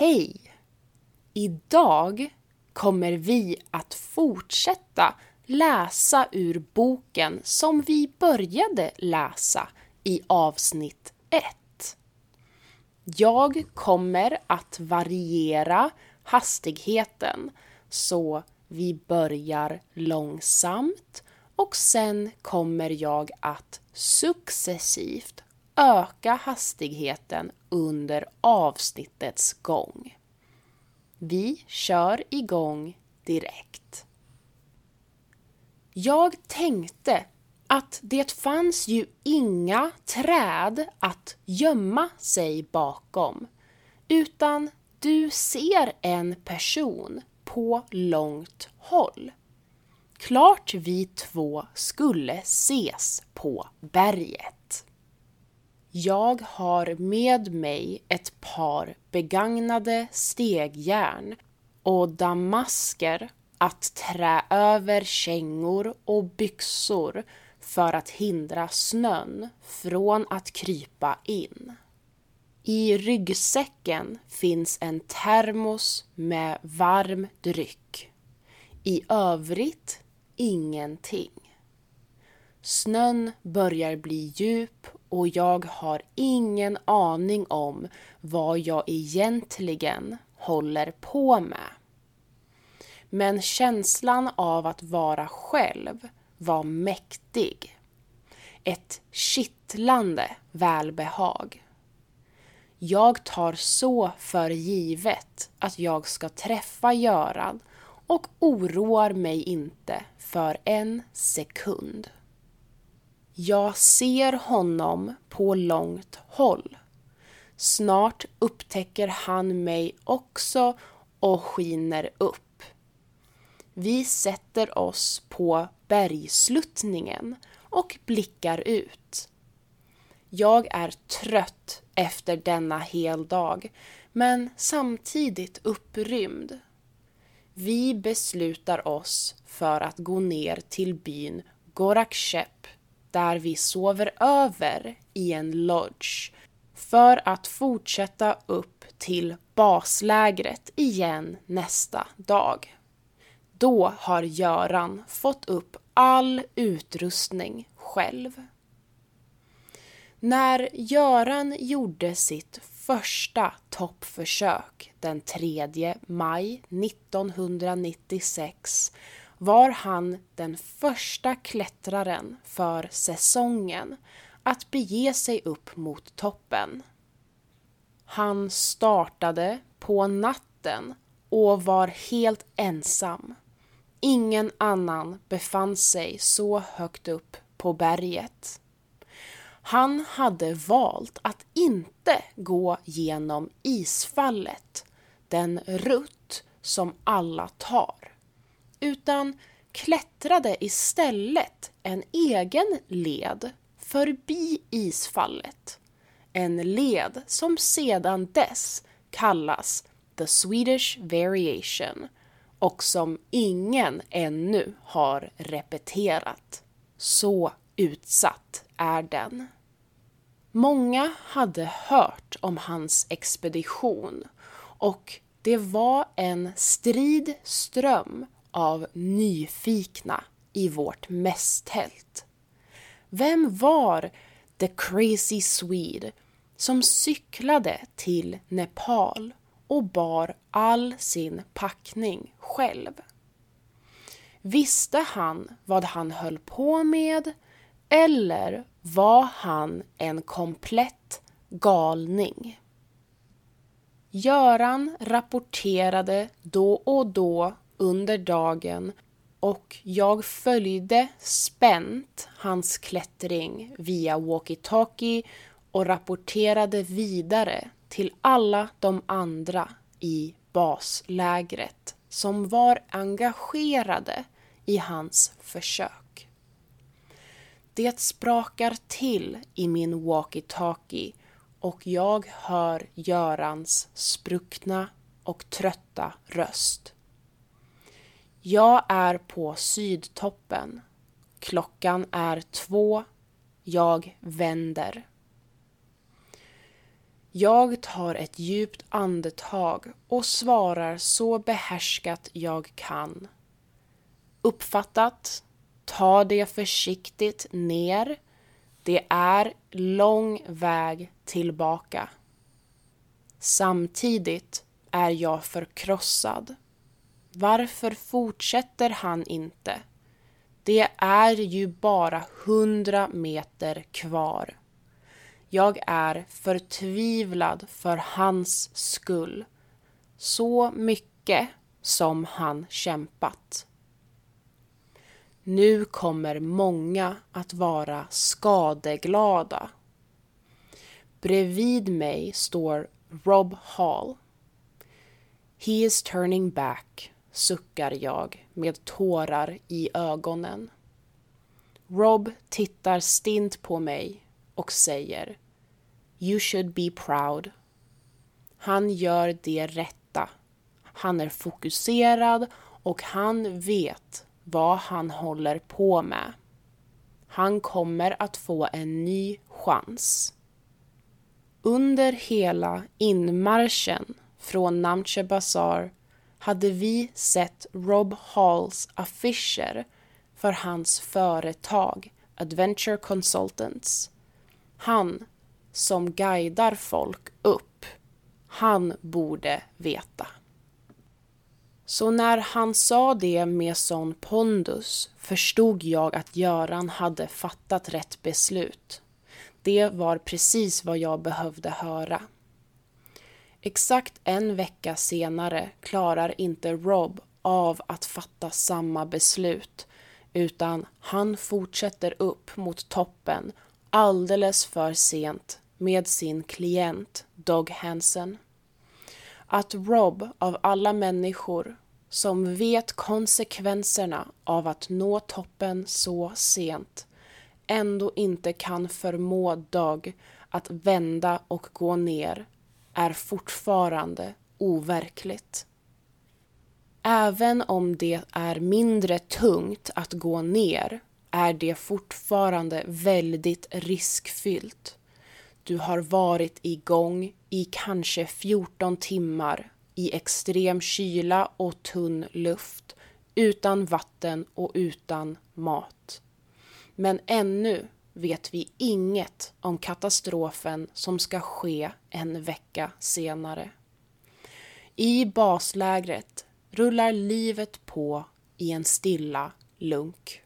Hej! Idag kommer vi att fortsätta läsa ur boken som vi började läsa i avsnitt 1. Jag kommer att variera hastigheten så vi börjar långsamt och sen kommer jag att successivt öka hastigheten under avsnittets gång. Vi kör igång direkt. Jag tänkte att det fanns ju inga träd att gömma sig bakom, utan du ser en person på långt håll. Klart vi två skulle ses på berget. Jag har med mig ett par begagnade stegjärn och damasker att trä över kängor och byxor för att hindra snön från att krypa in. I ryggsäcken finns en termos med varm dryck. I övrigt ingenting. Snön börjar bli djup och jag har ingen aning om vad jag egentligen håller på med. Men känslan av att vara själv var mäktig. Ett kittlande välbehag. Jag tar så för givet att jag ska träffa Göran och oroar mig inte för en sekund. Jag ser honom på långt håll. Snart upptäcker han mig också och skiner upp. Vi sätter oss på bergsluttningen och blickar ut. Jag är trött efter denna heldag, men samtidigt upprymd. Vi beslutar oss för att gå ner till byn Gorakshep där vi sover över i en lodge för att fortsätta upp till baslägret igen nästa dag. Då har Göran fått upp all utrustning själv. När Göran gjorde sitt första toppförsök den 3 maj 1996 var han den första klättraren för säsongen att bege sig upp mot toppen. Han startade på natten och var helt ensam. Ingen annan befann sig så högt upp på berget. Han hade valt att inte gå genom isfallet, den rutt som alla tar, utan klättrade istället en egen led förbi isfallet. En led som sedan dess kallas The Swedish Variation och som ingen ännu har repeterat. Så utsatt är den. Många hade hört om hans expedition och det var en strid ström av nyfikna i vårt mästtält. Vem var the crazy Swede som cyklade till Nepal och bar all sin packning själv? Visste han vad han höll på med eller var han en komplett galning? Göran rapporterade då och då under dagen och jag följde spänt hans klättring via walkie-talkie och rapporterade vidare till alla de andra i baslägret som var engagerade i hans försök. Det sprakar till i min walkie-talkie och jag hör Görans spruckna och trötta röst. Jag är på Sydtoppen. Klockan är två. Jag vänder. Jag tar ett djupt andetag och svarar så behärskat jag kan. Uppfattat, ta det försiktigt ner. Det är lång väg tillbaka. Samtidigt är jag förkrossad. Varför fortsätter han inte? Det är ju bara hundra meter kvar. Jag är förtvivlad för hans skull. Så mycket som han kämpat. Nu kommer många att vara skadeglada. Bredvid mig står Rob Hall. He is turning back, suckar jag med tårar i ögonen. Rob tittar stint på mig och säger You should be proud. Han gör det rätta. Han är fokuserad och han vet vad han håller på med. Han kommer att få en ny chans. Under hela inmarschen från Namche Bazaar hade vi sett Rob Halls affischer för hans företag Adventure Consultants. Han som guidar folk upp, han borde veta. Så när han sa det med sån pondus förstod jag att Göran hade fattat rätt beslut. Det var precis vad jag behövde höra. Exakt en vecka senare klarar inte Rob av att fatta samma beslut utan han fortsätter upp mot toppen alldeles för sent med sin klient Dog Hansen. Att Rob av alla människor som vet konsekvenserna av att nå toppen så sent ändå inte kan förmå Dog att vända och gå ner är fortfarande overkligt. Även om det är mindre tungt att gå ner är det fortfarande väldigt riskfyllt. Du har varit igång i kanske 14 timmar i extrem kyla och tunn luft, utan vatten och utan mat. Men ännu vet vi inget om katastrofen som ska ske en vecka senare. I baslägret rullar livet på i en stilla lunk.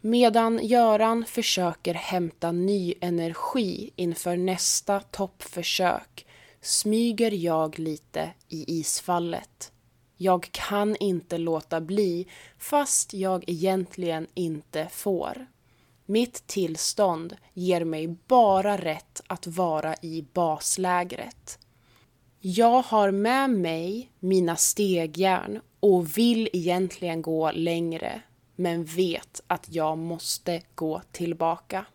Medan Göran försöker hämta ny energi inför nästa toppförsök smyger jag lite i isfallet. Jag kan inte låta bli, fast jag egentligen inte får. Mitt tillstånd ger mig bara rätt att vara i baslägret. Jag har med mig mina stegjärn och vill egentligen gå längre men vet att jag måste gå tillbaka.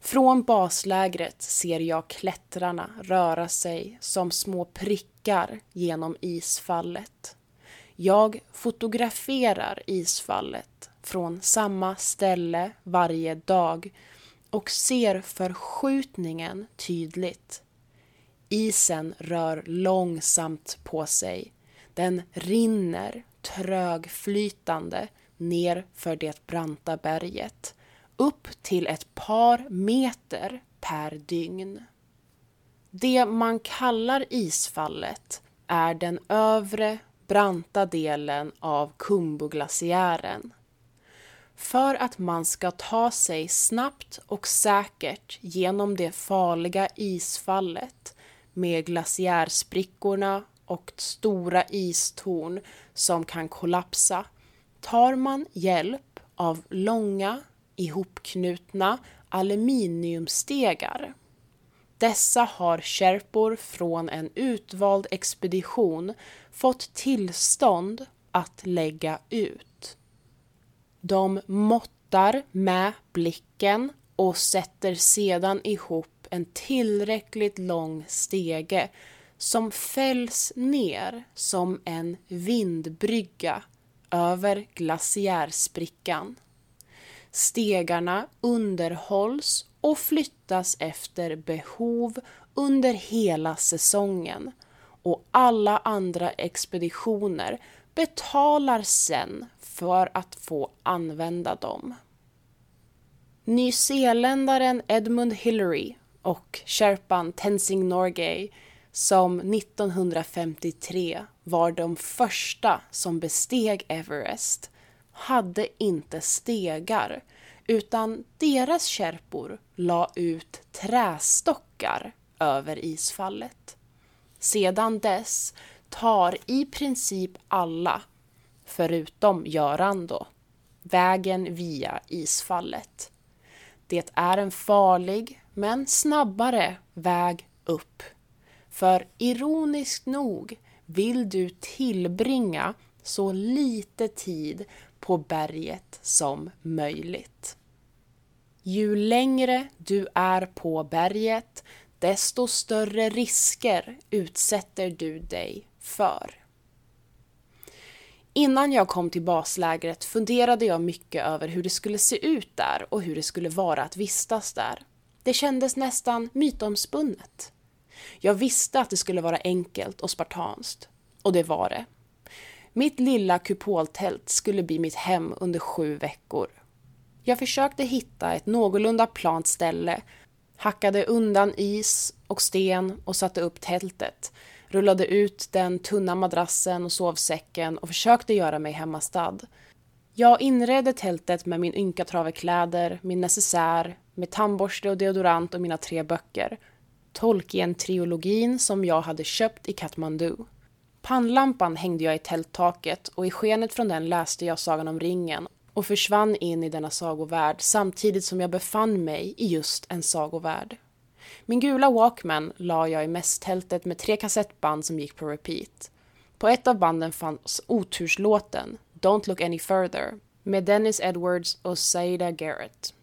Från baslägret ser jag klättrarna röra sig som små prickar genom isfallet. Jag fotograferar isfallet från samma ställe varje dag och ser förskjutningen tydligt. Isen rör långsamt på sig. Den rinner trögflytande ner för det branta berget upp till ett par meter per dygn. Det man kallar isfallet är den övre branta delen av Kumbuglaciären. För att man ska ta sig snabbt och säkert genom det farliga isfallet med glaciärsprickorna och stora istorn som kan kollapsa tar man hjälp av långa ihopknutna aluminiumstegar. Dessa har kärpor från en utvald expedition fått tillstånd att lägga ut. De måttar med blicken och sätter sedan ihop en tillräckligt lång stege som fälls ner som en vindbrygga över glaciärsprickan. Stegarna underhålls och flyttas efter behov under hela säsongen och alla andra expeditioner betalar sen för att få använda dem. Nyzeeländaren Edmund Hillary och sherpan Tenzing Norgay som 1953 var de första som besteg Everest hade inte stegar utan deras kärpor la ut trästockar över isfallet. Sedan dess tar i princip alla, förutom Göran då, vägen via isfallet. Det är en farlig, men snabbare väg upp. För ironiskt nog vill du tillbringa så lite tid på berget som möjligt. Ju längre du är på berget, desto större risker utsätter du dig för. Innan jag kom till baslägret funderade jag mycket över hur det skulle se ut där och hur det skulle vara att vistas där. Det kändes nästan mytomspunnet. Jag visste att det skulle vara enkelt och spartanskt. Och det var det. Mitt lilla kupoltält skulle bli mitt hem under sju veckor. Jag försökte hitta ett någorlunda plant ställe, hackade undan is och sten och satte upp tältet, rullade ut den tunna madrassen och sovsäcken och försökte göra mig hemmastad. Jag inredde tältet med min ynka trave kläder, min necessär, med tandborste och deodorant och mina tre böcker. Tolkien-trilogin som jag hade köpt i Katmandu. Pannlampan hängde jag i tälttaket och i skenet från den läste jag Sagan om ringen och försvann in i denna sagovärld samtidigt som jag befann mig i just en sagovärld. Min gula Walkman la jag i mässtältet med tre kassettband som gick på repeat. På ett av banden fanns oturslåten Don't look any further med Dennis Edwards och Saida Garrett.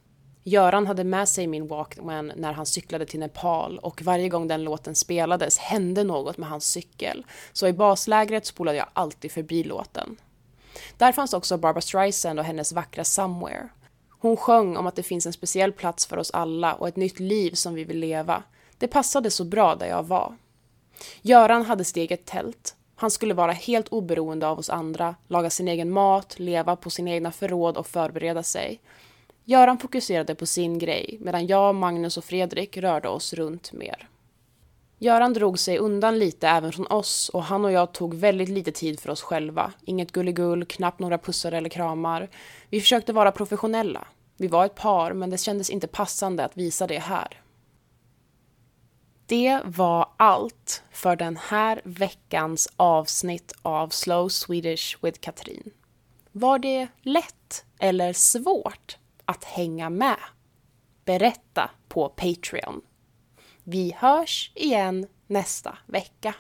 Göran hade med sig min Walkman när han cyklade till Nepal och varje gång den låten spelades hände något med hans cykel. Så i baslägret spolade jag alltid förbi låten. Där fanns också Barbara Streisand och hennes vackra Somewhere. Hon sjöng om att det finns en speciell plats för oss alla och ett nytt liv som vi vill leva. Det passade så bra där jag var. Göran hade sitt eget tält. Han skulle vara helt oberoende av oss andra, laga sin egen mat, leva på sina egna förråd och förbereda sig. Göran fokuserade på sin grej medan jag, Magnus och Fredrik rörde oss runt mer. Göran drog sig undan lite även från oss och han och jag tog väldigt lite tid för oss själva. Inget gulligull, knappt några pussar eller kramar. Vi försökte vara professionella. Vi var ett par, men det kändes inte passande att visa det här. Det var allt för den här veckans avsnitt av Slow Swedish with Katrin. Var det lätt eller svårt att hänga med? Berätta på Patreon. Vi hörs igen nästa vecka.